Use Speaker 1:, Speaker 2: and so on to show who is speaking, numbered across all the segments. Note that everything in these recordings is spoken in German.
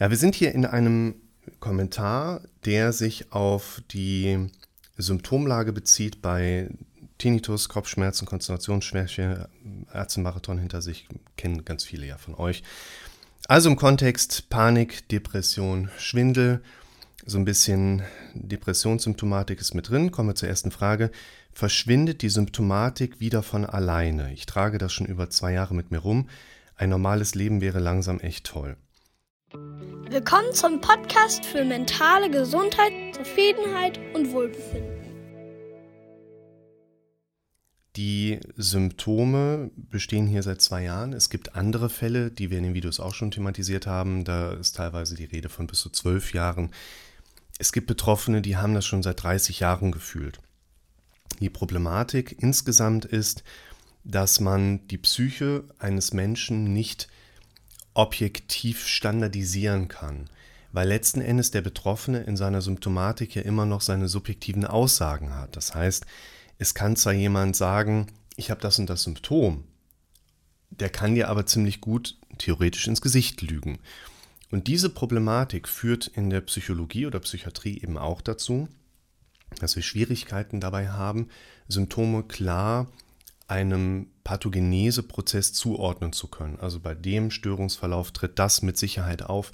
Speaker 1: Ja, wir sind hier in einem Kommentar, der sich auf die Symptomlage bezieht bei Tinnitus, Kopfschmerzen, Konzentrationsschwäche, Ärztemarathon hinter sich, kennen ganz viele ja von euch. Also im Kontext Panik, Depression, Schwindel, so ein bisschen Depressionssymptomatik ist mit drin. Kommen wir zur ersten Frage. Verschwindet die Symptomatik wieder von alleine? Ich trage das schon über zwei Jahre mit mir rum. Ein normales Leben wäre langsam echt toll.
Speaker 2: Willkommen zum Podcast für mentale Gesundheit, Zufriedenheit und Wohlbefinden.
Speaker 1: Die Symptome bestehen hier seit zwei Jahren. Es gibt andere Fälle, die wir in den Videos auch schon thematisiert haben. Da ist teilweise die Rede von bis zu zwölf Jahren. Es gibt Betroffene, die haben das schon seit 30 Jahren gefühlt. Die Problematik insgesamt ist, dass man die Psyche eines Menschen nicht objektiv standardisieren kann, weil letzten Endes der Betroffene in seiner Symptomatik ja immer noch seine subjektiven Aussagen hat. Das heißt, es kann zwar jemand sagen, ich habe das und das Symptom, der kann dir aber ziemlich gut theoretisch ins Gesicht lügen. Und diese Problematik führt in der Psychologie oder Psychiatrie eben auch dazu, dass wir Schwierigkeiten dabei haben, Symptome klar einem Pathogeneseprozess zuordnen zu können. Also bei dem Störungsverlauf tritt das mit Sicherheit auf.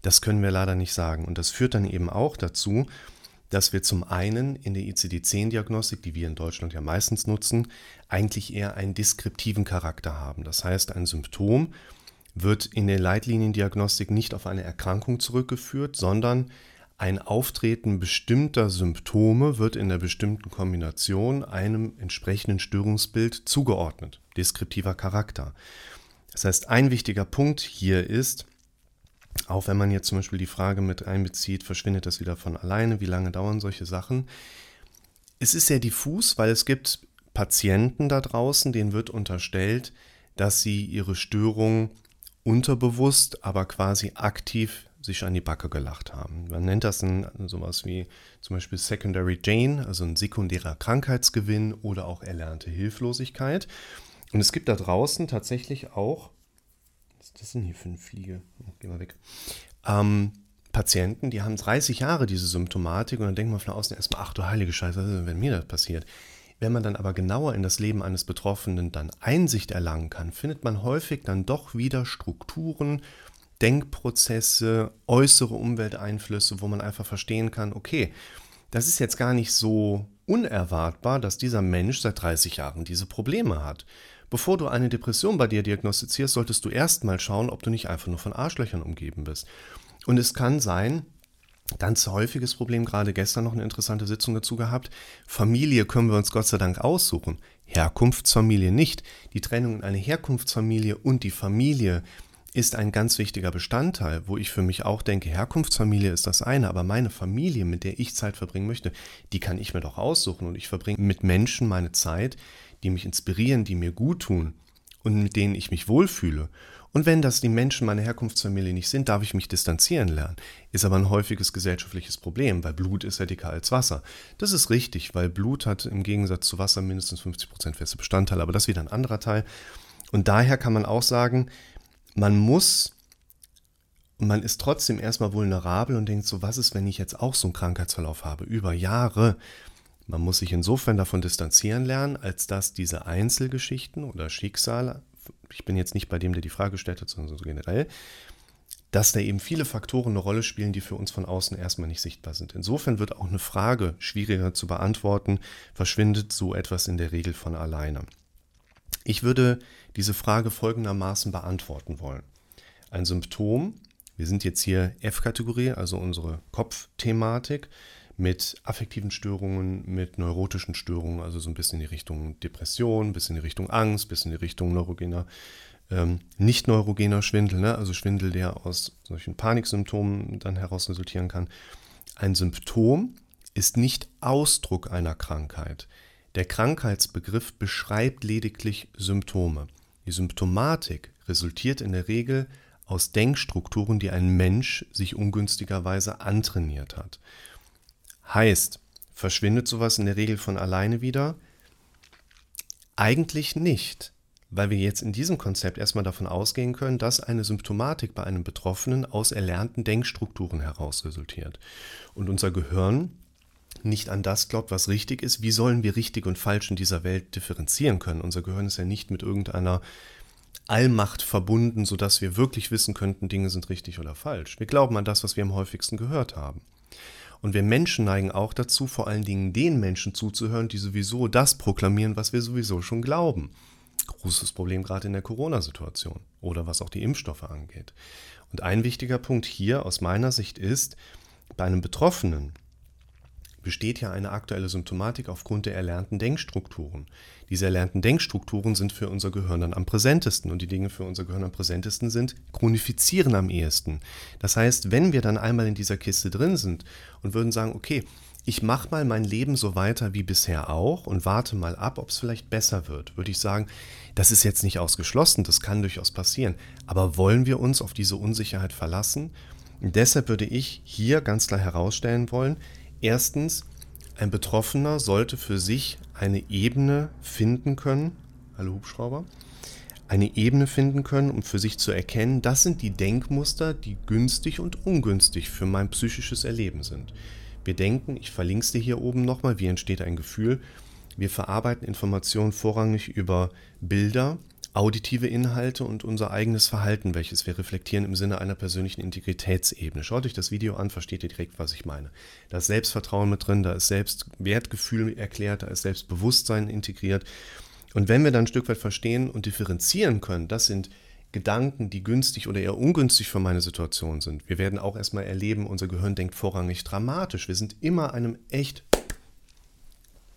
Speaker 1: Das können wir leider nicht sagen. Und das führt dann eben auch dazu, dass wir zum einen in der ICD-10-Diagnostik, die wir in Deutschland ja meistens nutzen, eigentlich eher einen deskriptiven Charakter haben. Das heißt, ein Symptom wird in der Leitliniendiagnostik nicht auf eine Erkrankung zurückgeführt, sondern ein Auftreten bestimmter Symptome wird in der bestimmten Kombination einem entsprechenden Störungsbild zugeordnet, deskriptiver Charakter. Das heißt, ein wichtiger Punkt hier ist, auch wenn man jetzt zum Beispiel die Frage mit einbezieht, verschwindet das wieder von alleine, wie lange dauern solche Sachen? Es ist sehr diffus, weil es gibt Patienten da draußen, denen wird unterstellt, dass sie ihre Störung unterbewusst, aber quasi aktiv sich an die Backe gelacht haben. Man nennt das ein, sowas wie zum Beispiel Secondary Gain, also ein sekundärer Krankheitsgewinn oder auch erlernte Hilflosigkeit. Und es gibt da draußen tatsächlich auch, was ist das denn hier für eine Fliege? Oh, geh mal weg. Ähm, Patienten, die haben 30 Jahre diese Symptomatik und dann denkt man von außen erstmal, ach du heilige Scheiße, wenn mir das passiert. Wenn man dann aber genauer in das Leben eines Betroffenen dann Einsicht erlangen kann, findet man häufig dann doch wieder Strukturen Denkprozesse, äußere Umwelteinflüsse, wo man einfach verstehen kann, okay, das ist jetzt gar nicht so unerwartbar, dass dieser Mensch seit 30 Jahren diese Probleme hat. Bevor du eine Depression bei dir diagnostizierst, solltest du erstmal schauen, ob du nicht einfach nur von Arschlöchern umgeben bist. Und es kann sein, Ganz häufiges Problem, gerade gestern noch eine interessante Sitzung dazu gehabt. Familie können wir uns Gott sei Dank aussuchen. Herkunftsfamilie nicht. Die Trennung in eine Herkunftsfamilie und die Familie ist ein ganz wichtiger Bestandteil, wo ich für mich auch denke, Herkunftsfamilie ist das eine, aber meine Familie, mit der ich Zeit verbringen möchte, die kann ich mir doch aussuchen und ich verbringe mit Menschen meine Zeit, die mich inspirieren, die mir gut tun und mit denen ich mich wohlfühle. Und wenn das die Menschen meiner Herkunftsfamilie nicht sind, darf ich mich distanzieren lernen. Ist aber ein häufiges gesellschaftliches Problem, weil Blut ist ja dicker als Wasser. Das ist richtig, weil Blut hat im Gegensatz zu Wasser mindestens 50% feste Bestandteile, aber das ist wieder ein anderer Teil. Und daher kann man auch sagen, man muss man ist trotzdem erstmal vulnerabel und denkt so, was ist, wenn ich jetzt auch so einen Krankheitsverlauf habe, über Jahre. Man muss sich insofern davon distanzieren lernen, als dass diese Einzelgeschichten oder Schicksale, ich bin jetzt nicht bei dem, der die Frage gestellt hat, sondern so generell, dass da eben viele Faktoren eine Rolle spielen, die für uns von außen erstmal nicht sichtbar sind. Insofern wird auch eine Frage schwieriger zu beantworten, verschwindet so etwas in der Regel von alleine. Ich würde diese Frage folgendermaßen beantworten wollen. Ein Symptom, wir sind jetzt hier F-Kategorie, also unsere Kopfthematik, mit affektiven Störungen, mit neurotischen Störungen, also so ein bisschen in die Richtung Depression, bisschen in die Richtung Angst, bisschen in die Richtung neurogener, ähm, nicht neurogener Schwindel, ne? also Schwindel, der aus solchen Paniksymptomen dann heraus resultieren kann. Ein Symptom ist nicht Ausdruck einer Krankheit. Der Krankheitsbegriff beschreibt lediglich Symptome. Die Symptomatik resultiert in der Regel aus Denkstrukturen, die ein Mensch sich ungünstigerweise antrainiert hat. Heißt, verschwindet sowas in der Regel von alleine wieder? Eigentlich nicht, weil wir jetzt in diesem Konzept erstmal davon ausgehen können, dass eine Symptomatik bei einem Betroffenen aus erlernten Denkstrukturen heraus resultiert. Und unser Gehirn nicht an das glaubt, was richtig ist, wie sollen wir richtig und falsch in dieser Welt differenzieren können? Unser Gehirn ist ja nicht mit irgendeiner Allmacht verbunden, sodass wir wirklich wissen könnten, Dinge sind richtig oder falsch. Wir glauben an das, was wir am häufigsten gehört haben. Und wir Menschen neigen auch dazu, vor allen Dingen den Menschen zuzuhören, die sowieso das proklamieren, was wir sowieso schon glauben. Großes Problem gerade in der Corona-Situation oder was auch die Impfstoffe angeht. Und ein wichtiger Punkt hier aus meiner Sicht ist, bei einem Betroffenen besteht ja eine aktuelle Symptomatik aufgrund der erlernten Denkstrukturen. Diese erlernten Denkstrukturen sind für unser Gehirn dann am präsentesten und die Dinge für unser Gehirn am präsentesten sind, chronifizieren am ehesten. Das heißt, wenn wir dann einmal in dieser Kiste drin sind und würden sagen, okay, ich mache mal mein Leben so weiter wie bisher auch und warte mal ab, ob es vielleicht besser wird, würde ich sagen, das ist jetzt nicht ausgeschlossen, das kann durchaus passieren. Aber wollen wir uns auf diese Unsicherheit verlassen? Und deshalb würde ich hier ganz klar herausstellen wollen, Erstens, ein Betroffener sollte für sich eine Ebene finden können, alle Hubschrauber, eine Ebene finden können, um für sich zu erkennen, das sind die Denkmuster, die günstig und ungünstig für mein psychisches Erleben sind. Wir denken, ich verlinke es dir hier oben nochmal, wie entsteht ein Gefühl. Wir verarbeiten Informationen vorrangig über Bilder, auditive Inhalte und unser eigenes Verhalten, welches wir reflektieren im Sinne einer persönlichen Integritätsebene. Schaut euch das Video an, versteht ihr direkt, was ich meine. Da ist Selbstvertrauen mit drin, da ist Selbstwertgefühl erklärt, da ist Selbstbewusstsein integriert. Und wenn wir dann ein Stück weit verstehen und differenzieren können, das sind Gedanken, die günstig oder eher ungünstig für meine Situation sind. Wir werden auch erstmal erleben, unser Gehirn denkt vorrangig dramatisch. Wir sind immer einem echt,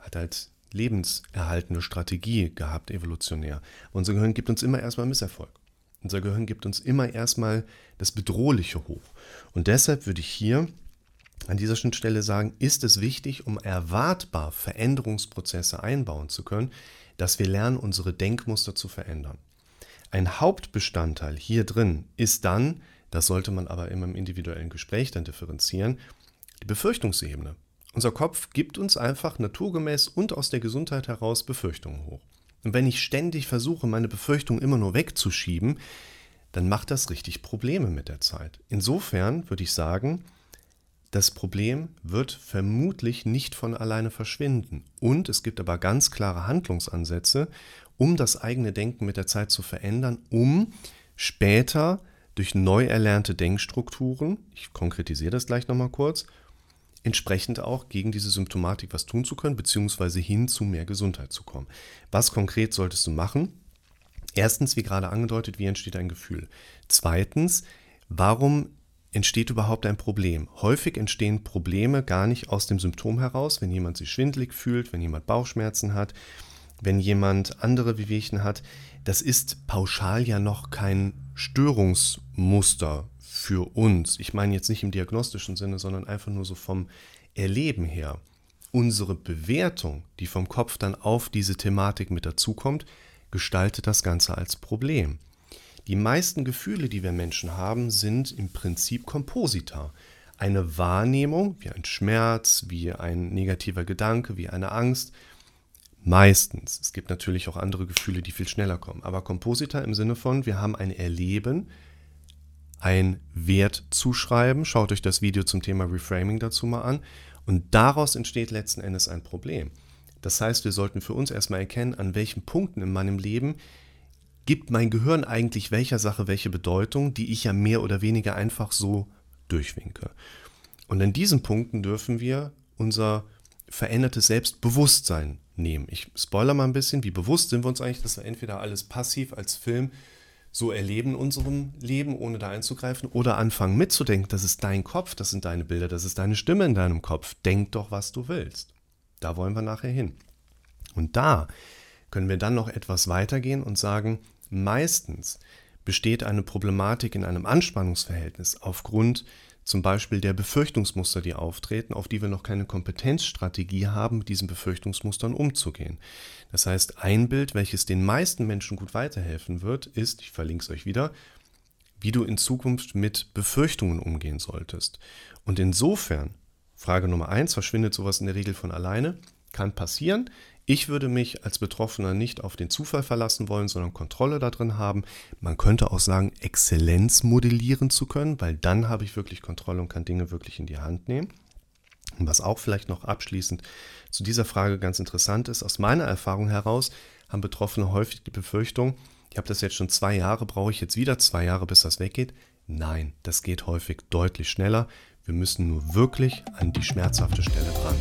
Speaker 1: hat halt lebenserhaltende Strategie gehabt, evolutionär. Unser Gehirn gibt uns immer erstmal Misserfolg. Unser Gehirn gibt uns immer erstmal das Bedrohliche hoch. Und deshalb würde ich hier an dieser Schnittstelle sagen, ist es wichtig, um erwartbar Veränderungsprozesse einbauen zu können, dass wir lernen, unsere Denkmuster zu verändern. Ein Hauptbestandteil hier drin ist dann, das sollte man aber immer im individuellen Gespräch dann differenzieren, die Befürchtungsebene. Unser Kopf gibt uns einfach naturgemäß und aus der Gesundheit heraus Befürchtungen hoch. Und wenn ich ständig versuche, meine Befürchtungen immer nur wegzuschieben, dann macht das richtig Probleme mit der Zeit. Insofern würde ich sagen, das Problem wird vermutlich nicht von alleine verschwinden. Und es gibt aber ganz klare Handlungsansätze, um das eigene Denken mit der Zeit zu verändern, um später durch neu erlernte Denkstrukturen, ich konkretisiere das gleich nochmal kurz, entsprechend auch gegen diese Symptomatik was tun zu können, beziehungsweise hin zu mehr Gesundheit zu kommen. Was konkret solltest du machen? Erstens, wie gerade angedeutet, wie entsteht ein Gefühl? Zweitens, warum entsteht überhaupt ein Problem? Häufig entstehen Probleme gar nicht aus dem Symptom heraus, wenn jemand sich schwindlig fühlt, wenn jemand Bauchschmerzen hat, wenn jemand andere Wehwehchen hat. Das ist pauschal ja noch kein Störungsmuster für uns, ich meine jetzt nicht im diagnostischen Sinne, sondern einfach nur so vom Erleben her, unsere Bewertung, die vom Kopf dann auf diese Thematik mit dazukommt, gestaltet das Ganze als Problem. Die meisten Gefühle, die wir Menschen haben, sind im Prinzip Komposita. Eine Wahrnehmung, wie ein Schmerz, wie ein negativer Gedanke, wie eine Angst. Meistens. Es gibt natürlich auch andere Gefühle, die viel schneller kommen. Aber Komposita im Sinne von, wir haben ein Erleben, ein Wert zuschreiben. Schaut euch das Video zum Thema Reframing dazu mal an. Und daraus entsteht letzten Endes ein Problem. Das heißt, wir sollten für uns erstmal erkennen, an welchen Punkten in meinem Leben gibt mein Gehirn eigentlich welcher Sache welche Bedeutung, die ich ja mehr oder weniger einfach so durchwinke. Und an diesen Punkten dürfen wir unser verändertes Selbstbewusstsein nehmen. Ich spoiler mal ein bisschen, wie bewusst sind wir uns eigentlich, dass wir entweder alles passiv als Film so erleben in unserem Leben, ohne da einzugreifen, oder anfangen mitzudenken, das ist dein Kopf, das sind deine Bilder, das ist deine Stimme in deinem Kopf. Denk doch, was du willst. Da wollen wir nachher hin. Und da können wir dann noch etwas weitergehen und sagen, meistens besteht eine Problematik in einem Anspannungsverhältnis aufgrund zum Beispiel der Befürchtungsmuster, die auftreten, auf die wir noch keine Kompetenzstrategie haben, mit diesen Befürchtungsmustern umzugehen. Das heißt, ein Bild, welches den meisten Menschen gut weiterhelfen wird, ist, ich verlinke es euch wieder, wie du in Zukunft mit Befürchtungen umgehen solltest. Und insofern, Frage Nummer eins, verschwindet sowas in der Regel von alleine? kann passieren. Ich würde mich als Betroffener nicht auf den Zufall verlassen wollen, sondern Kontrolle da drin haben. Man könnte auch sagen, Exzellenz modellieren zu können, weil dann habe ich wirklich Kontrolle und kann Dinge wirklich in die Hand nehmen. Und was auch vielleicht noch abschließend zu dieser Frage ganz interessant ist, aus meiner Erfahrung heraus haben Betroffene häufig die Befürchtung, ich habe das jetzt schon zwei Jahre, brauche ich jetzt wieder zwei Jahre, bis das weggeht? Nein, das geht häufig deutlich schneller. Wir müssen nur wirklich an die schmerzhafte Stelle dran.